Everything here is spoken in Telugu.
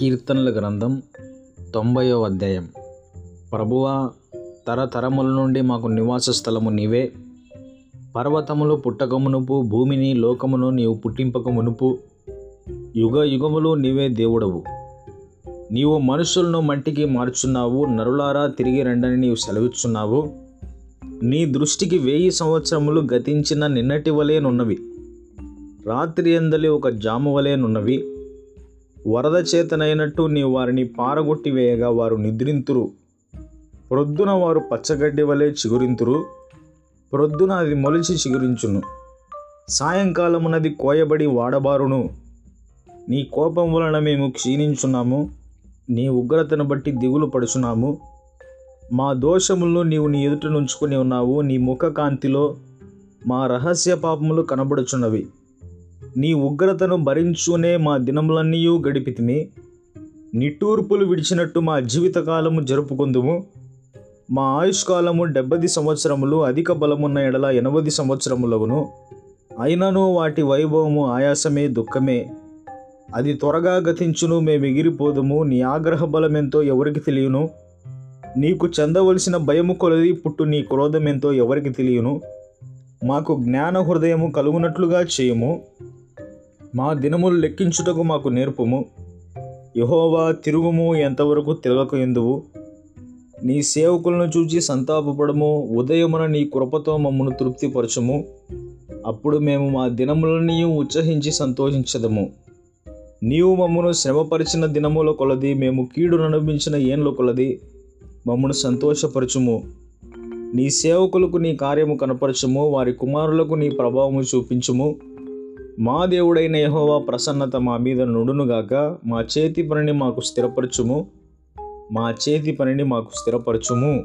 కీర్తనల గ్రంథం తొంభైవ అధ్యాయం. ప్రభువా తరతరముల నుండి మాకు నివాస స్థలము నీవే. పర్వతములు పుట్టక మునుపు భూమిని లోకమును నీవు పుట్టింపక మునుపు యుగ యుగములు నీవే దేవుడవు. నీవు మనుషులను మట్టికి మార్చున్నావు నరులారా తిరిగి రండని నీవు సెలవిస్తున్నావు నీ దృష్టికి వెయ్యి సంవత్సరములు గతించిన నిన్నటి వలెనున్నవి రాత్రి ఎందలి ఒక జాము వలెనున్నవి వరద చేతనైనట్టు నీవు వారిని పారగొట్టి వేయగా వారు నిద్రింతురు. ప్రొద్దున వారు పచ్చగడ్డి వలె చిగురింతురు. ప్రొద్దున అది మొలిచి చిగురించును. సాయంకాలమునది కోయబడి వాడబారును. నీ కోపం వలన మేము క్షీణించున్నాము. నీ ఉగ్రతను బట్టి దిగులు పడుచున్నాము. మా దోషములను నీవు నీ ఎదుట నుంచుకొని ఉన్నావు. నీ ముఖ కాంతిలో మా రహస్య పాపములు కనబడుచున్నవి. నీ ఉగ్రతను భరించునే మా దినములన్నీ గడిపితిమి. నిట్టూర్పులు విడిచినట్టు మా జీవితకాలము జరుపుకుందుము. మా ఆయుష్కాలము డెబ్బది సంవత్సరములు అధిక బలమున్న ఎడల ఎనభది సంవత్సరములవును అయినను వాటి వైభవము ఆయాసమే దుఃఖమే. అది త్వరగా గతించును మేము ఎగిరిపోదుము నీ ఆగ్రహ బలమెంతో ఎవరికి తెలియను? నీకు చెందవలసిన భయము కొలది పుట్టు నీ క్రోధమెంతో ఎవరికి తెలియను? మాకు జ్ఞాన హృదయము కలుగునట్లుగా చేయము. మా దినములు లెక్కించుటకు మాకు నేర్పుము. యహోవా తిరుగుము ఎంతవరకు తిరగక ఎందువు? నీ సేవకులను చూచి సంతాపపడము ఉదయమున నీ కృపతో మమ్మను తృప్తిపరచము. అప్పుడు మేము మా దినములని ఉత్సహించి సంతోషించదము. నీవు మమ్మను శ్రమపరిచిన దినముల కొలది మేము కీడును అనుభవించిన ఏండ్ల కొలది మమ్మను సంతోషపరచుము. నీ సేవకులకు నీ కార్యము కనపరచము వారి కుమారులకు నీ ప్రభావము చూపించుము. మా దేవుడైన యహోవా ప్రసన్నత మా మీద నుడునుగాక మా చేతి పనిని మాకు స్థిరపరచుము. మా చేతి పనిని మాకు స్థిరపరచుము.